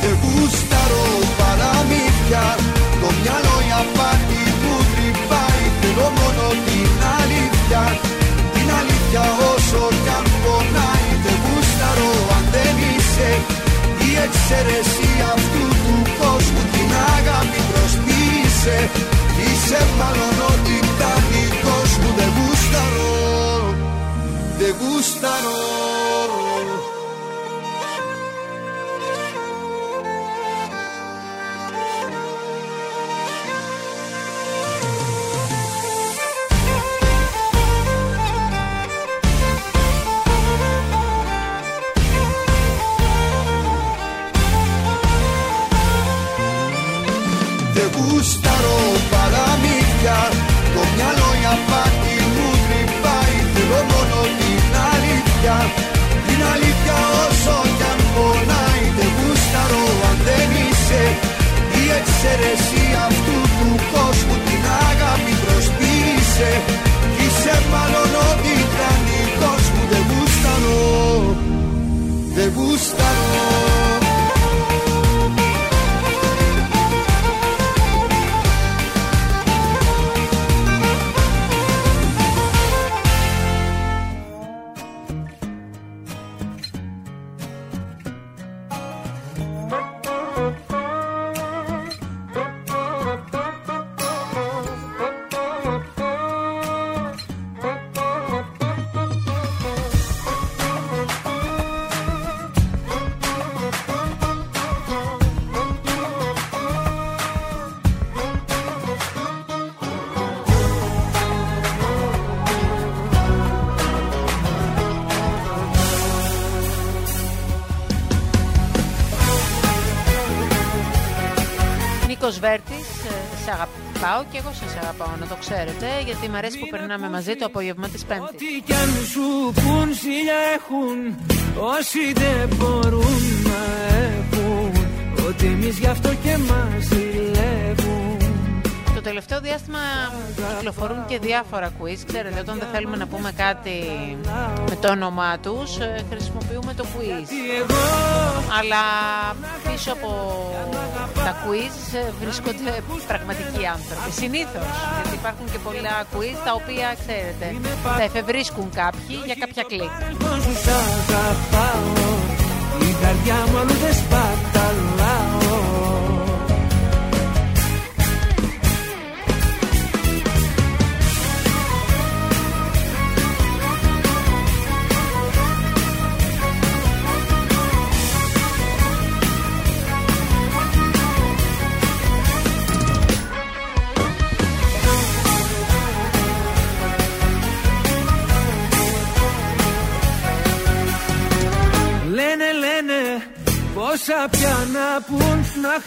Δεν γούσταρω παραμύθια Το μυαλό η απάτη μου τρυπάει. Θέλω μόνο την αλήθεια Την αλήθεια όσο κι αν πονάει. Δεν γούσταρω αν δεν εξαίρεση αυτού του κόσμου την αγάπη προσπίσε Είσαι μάλλον ότι δικός μου δεν γούσταρω Δεν γούσταρω Η εξαίρεση αυτού του κόσμου Την αγάπη προσπίσε Είσαι μάλλον ό,τι δικός μου Δεν γούσταρω Δεν γούσταρω και εγώ σας αγαπάω να το ξέρετε γιατί μου αρέσει που περνάμε μαζί το απόγευμα της Πέμπτης. Ό,τι κι αν σου πουν ζήλια έχουν Όσοι δεν μπορούν να έχουν Ότι εμείς γι' αυτό και μας ζηλεύουν Το τελευταίο διάστημα κυκλοφορούν και διάφορα quiz. Ξέρετε, όταν δεν θέλουμε να πούμε κάτι με το όνομά τους, ε, χρησιμοποιούμε το quiz. Τι εγώ Αλλά πίσω από τα quiz ε, βρίσκονται πραγματικοί άνθρωποι. Συνήθως, γιατί υπάρχουν και πολλά quiz τα οποία, ξέρετε, τα εφευρίσκουν κάποιοι για κάποια κλικ.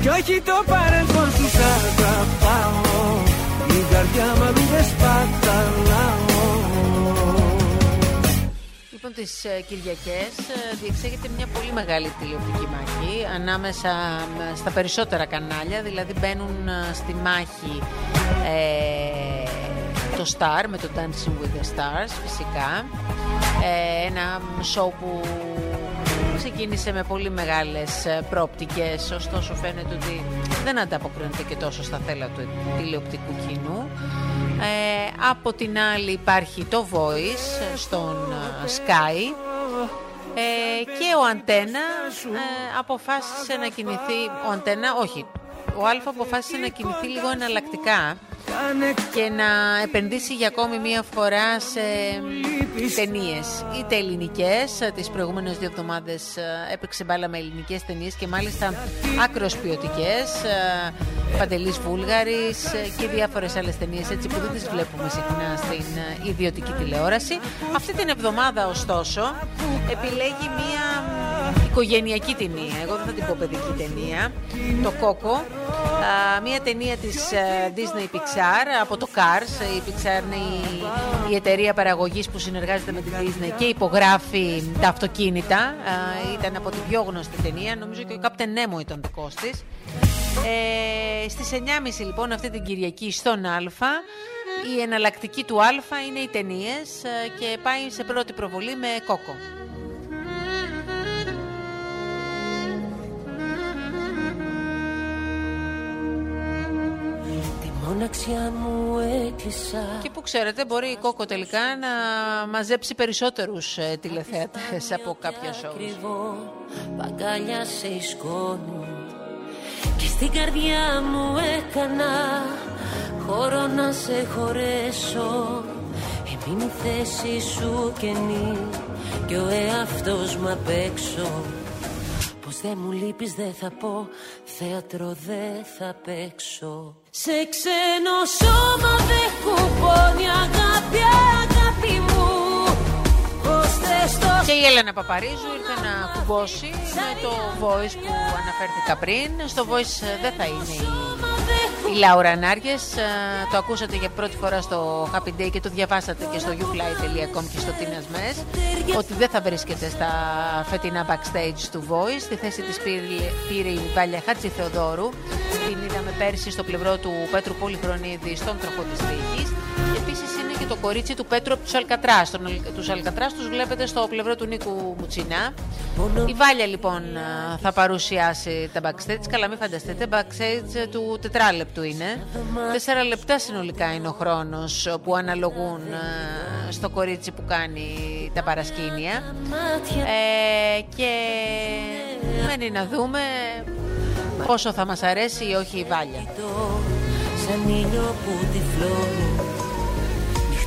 Κι όχι το παρελθόν σου σ' αγαπάω. Η καρδιά μου αλλού δεν σπαταλάω. Λοιπόν, τις ε, Κυριακές ε, διεξέγεται μια πολύ μεγάλη τηλεοπτική μάχη ανάμεσα μ, στα περισσότερα κανάλια, δηλαδή μπαίνουν ε, στη μάχη ε, το Star με το Dancing with the Stars φυσικά, ε, ένα σοου που ξεκίνησε με πολύ μεγάλες ε, προοπτικές, ωστόσο φαίνεται ότι δεν ανταποκρίνεται και τόσο στα θέλα του τηλεοπτικού κοινού. Ε, από την άλλη υπάρχει το Voice ε, στον ε, Sky ε, και ο Αντένα ε, αποφάσισε να κινηθεί, ο Αντένα, όχι, ο Αλφα αποφάσισε να κινηθεί λίγο εναλλακτικά και να επενδύσει για ακόμη μία φορά σε ταινίες. Είτε ελληνικές, τις προηγούμενες δύο εβδομάδες έπαιξε μπάλα με ελληνικές ταινίες και μάλιστα άκρος ποιοτικές. Παντελής Βούλγαρης και διάφορες άλλες ταινίες έτσι που δεν τις βλέπουμε συχνά στην ε, ιδιωτική τηλεόραση. Αυτή την εβδομάδα, ωστόσο, επιλέγει μία οικογενειακή ταινία. Εγώ δεν θα την πω παιδική ταινία. Το Κόκο. Α, μια ταινία της ε, Disney Pixar από το Cars. Η Pixar είναι η, η εταιρεία παραγωγής που συνεργάζεται με την Disney και υπογράφει τα αυτοκίνητα. Α, ήταν από την πιο γνωστή ταινία. Νομίζω και ο Captain Nemo ήταν δικός της. Ε, στις 9.30 λοιπόν αυτή την Κυριακή στον Α η εναλλακτική του Α είναι οι ταινίες και πάει σε πρώτη προβολή με κόκο. Μου έκλεισα. Και που ξέρετε μπορεί η Κόκο τελικά να μαζέψει περισσότερους ε, τηλεθέατες από κάποια σοου. Ακριβώ παγκάλια σε σκόνη. Και στην καρδιά μου έκανα χώρο να σε χωρέσω. Έμεινε η θέση σου καινή και ο εαυτός μου απ' έξω Πως δεν μου λείπεις δεν θα πω, θέατρο δεν θα παίξω Σε ξένο σώμα δεν κουπώνει αγάπη, αγάπη μου Πως θες το Και η Έλενα Παπαρίζου ήρθε να κουμπώσει με το voice που αναφέρθηκα πριν. Στο voice ε, δεν θα είναι η η Λάουρα Νάριες, το ακούσατε για πρώτη φορά στο Happy Day και το διαβάσατε και στο youfly.com και στο Tinas Mes ότι δεν θα βρίσκεται στα φετινά backstage του Voice. Στη θέση της πήρε η Βάλια Χάτση Θεοδόρου. Την είδαμε πέρσι στο πλευρό του Πέτρου Πολυχρονίδη στον τροχό της το κορίτσι του Πέτρου από τους Αλκατράς. Τους Αλκατράς τους βλέπετε στο πλευρό του Νίκου Μουτσινά. Η Βάλια λοιπόν θα παρουσιάσει τα backstage. Καλά μην φανταστείτε, backstage του τετράλεπτου είναι. Τέσσερα λεπτά συνολικά είναι ο χρόνος που αναλογούν ε, στο κορίτσι που κάνει τα παρασκήνια. Ε, και μένει να δούμε πόσο θα μας αρέσει ή όχι η Βάλια. Σαν ήλιο που τυφλώνει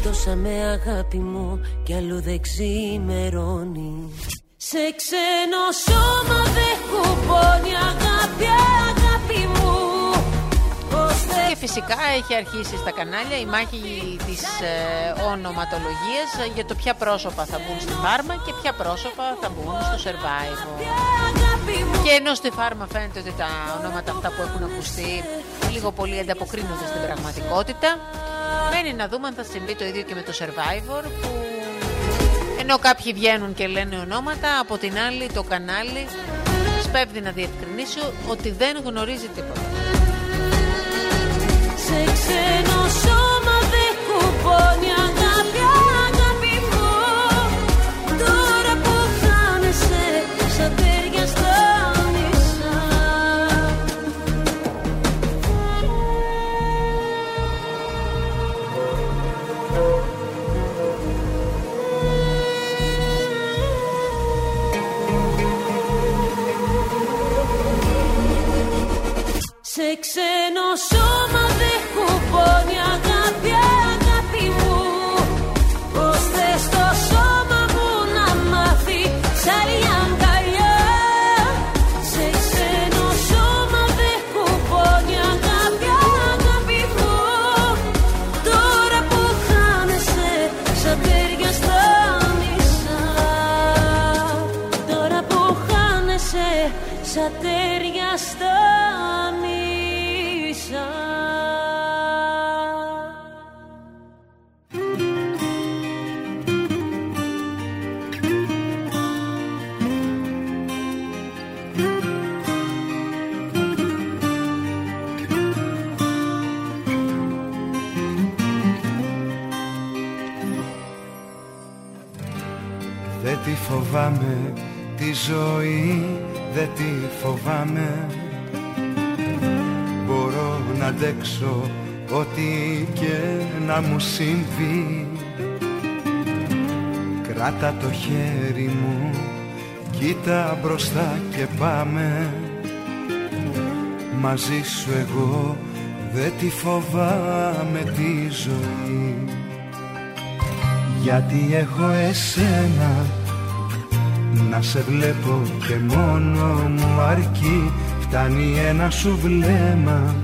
Νυχτώσαμε αγάπη μου κι αλλού δεν ξημερώνει. Σε ξένο σώμα δεν κουπώνει αγάπη, αγάπη μου. Πως δεν Και φυσικά έχει αρχίσει στα κανάλια η μάχη της ε, ονοματολογίας για το ποια πρόσωπα θα μπουν στη φάρμα και ποια πρόσωπα θα μπουν στο survival. αγάπη μου Και ενώ στη φάρμα φαίνεται ότι τα ονόματα αυτά που έχουν ακουστεί λίγο πολύ ανταποκρίνονται στην πραγματικότητα, μένει να δούμε αν θα συμβεί το ίδιο και με το Survivor που ενώ κάποιοι βγαίνουν και λένε ονόματα, από την άλλη το κανάλι σπέβδει να διευκρινίσει ότι δεν γνωρίζει τίποτα. Σε ξένο σώμα δεν φοβάμαι τη ζωή δεν τη φοβάμαι. Μπορώ να αντέξω ό,τι και να μου συμβεί. Κράτα το χέρι μου, κοίτα μπροστά και πάμε. Μαζί σου εγώ δεν τη φοβάμαι τη ζωή. Γιατί έχω εσένα να σε βλέπω και μόνο μου αρκεί. Φτάνει ένα σου βλέμμα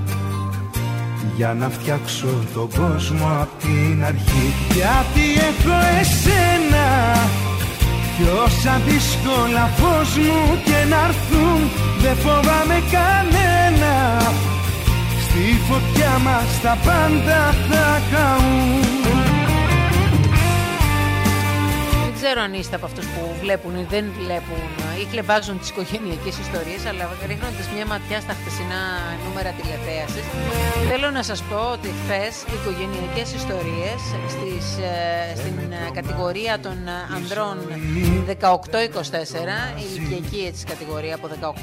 για να φτιάξω τον κόσμο απ' την αρχή. Γιατί έχω εσένα Κι όσα δύσκολα φως μου και να έρθουν Δεν φοβάμαι κανένα. Στη φωτιά μας τα πάντα θα καούν ξέρω αν είστε από αυτούς που βλέπουν ή δεν βλέπουν ή κλεβάζουν τις οικογενειακές ιστορίες, αλλά ρίχνοντας μια ματιά στα χτεσινά νούμερα τηλεθέασης, θέλω να σας πω ότι χθες οι οικογενειακές ιστορίες ε, στην ε, κατηγορία των ανδρών 18-24, η ηλικιακή έτσι κατηγορία από 18-24,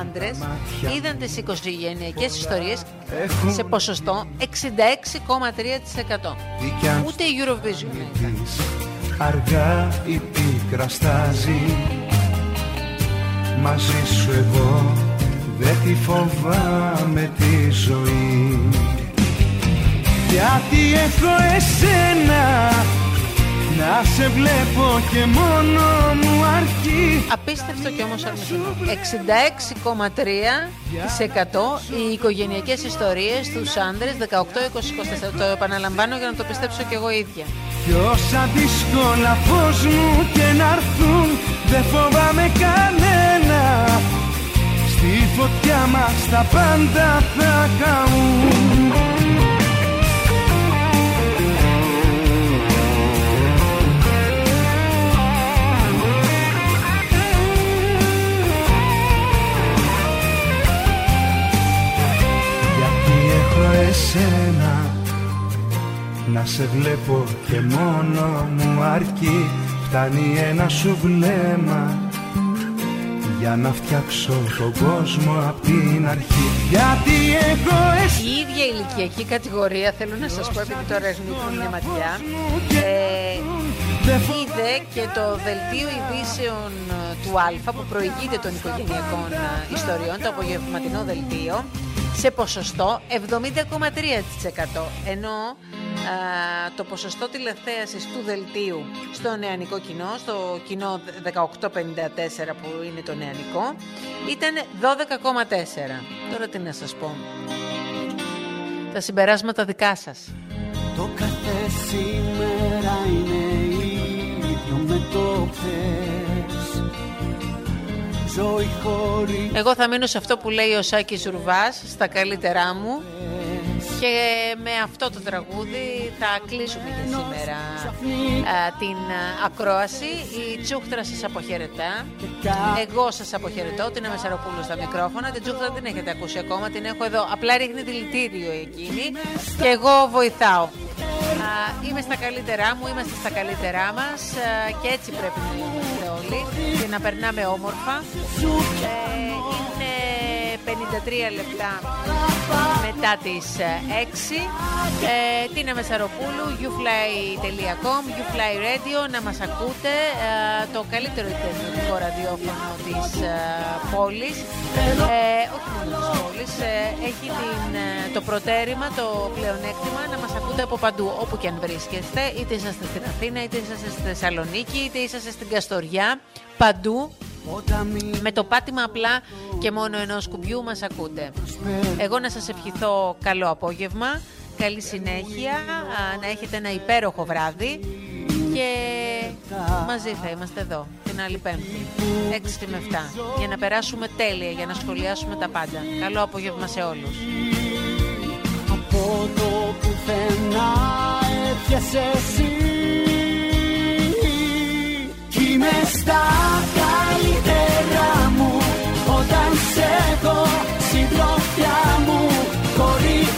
άντρες, είδαν τις οικογενειακές ιστορίες σε ποσοστό 66,3%. Ούτε η Eurovision αργά η πίκρα στάζει. Μαζί σου εγώ δεν τη φοβάμαι τη ζωή. Γιατί έχω εσένα να σε βλέπω και μόνο μου αρκεί. Απίστευτο και όμως αρνητικό. 66,3% οι οικογενειακές ιστορίες τους άντρες 18-20-24 Το επαναλαμβάνω για να το πιστέψω κι εγώ ίδια. Κι όσα δύσκολα φως μου και να έρθουν Δεν φοβάμαι κανένα. Στη φωτιά μας τα πάντα θα καούν εσένα. Να σε βλέπω και μόνο μου αρκεί. Φτάνει ένα σου βλέμμα. Για να φτιάξω τον κόσμο από την αρχή. Γιατί έχω εσύ Η ίδια ηλικιακή κατηγορία θέλω να σας πω επειδή τώρα ρίχνουν μια ματιά ε, είδε και το δελτίο ειδήσεων του Α που προηγείται των οικογενειακών ε, ιστοριών το απογευματινό δελτίο σε ποσοστό 70,3% ενώ το ποσοστό τηλεθέασης του δελτίου στο νεανικό κοινό, στο κοινό 1854 που είναι το νεανικό, ήταν 12,4. Τώρα τι να σας πω. Τα συμπεράσματα δικά σας. Το κάθε σήμερα είναι ίδιο με το εγώ θα μείνω σε αυτό που λέει ο Σάκης Ρουβάς στα καλύτερά μου και με αυτό το τραγούδι θα κλείσουμε για σήμερα την ακρόαση. Η Τσούχτρα σας αποχαιρετά. Εγώ σας αποχαιρετώ, την Αμεσαροπούλου στα μικρόφωνα. Την Τσούχτρα δεν έχετε ακούσει ακόμα, την έχω εδώ. Απλά ρίχνει δηλητήριο εκείνη και εγώ βοηθάω. Είμαι στα καλύτερά μου, είμαστε στα καλύτερά μας και έτσι πρέπει να είμαστε όλοι και να περνάμε όμορφα. Ε, είναι 53 λεπτά μετά τις 6. Ε, Τίνα Μεσαροπούλου, youfly.com, youfly radio, να μας ακούτε. Ε, το καλύτερο ιντερνετικό ραδιόφωνο της ε, πόλης. Ε, όχι μόνο της πόλης. Ε, έχει την, το προτέρημα, το πλεονέκτημα να μας ακούτε από παντού, όπου και αν βρίσκεστε. Είτε είσαστε στην Αθήνα, είτε είσαστε στη Θεσσαλονίκη, είτε είσαστε στην Καστοριά. Παντού με το πάτημα απλά και μόνο ενός κουμπιού μας ακούτε. Εγώ να σας ευχηθώ καλό απόγευμα, καλή συνέχεια, να έχετε ένα υπέροχο βράδυ και μαζί θα είμαστε εδώ την άλλη πέμπτη, 6 με 7, για να περάσουμε τέλεια, για να σχολιάσουμε τα πάντα. Καλό απόγευμα σε όλους. Από το πουθενά έπιασε εσύ κι είμαι στα καλύτερα μου. Όταν σε δω συντροφιά μου Χωρίς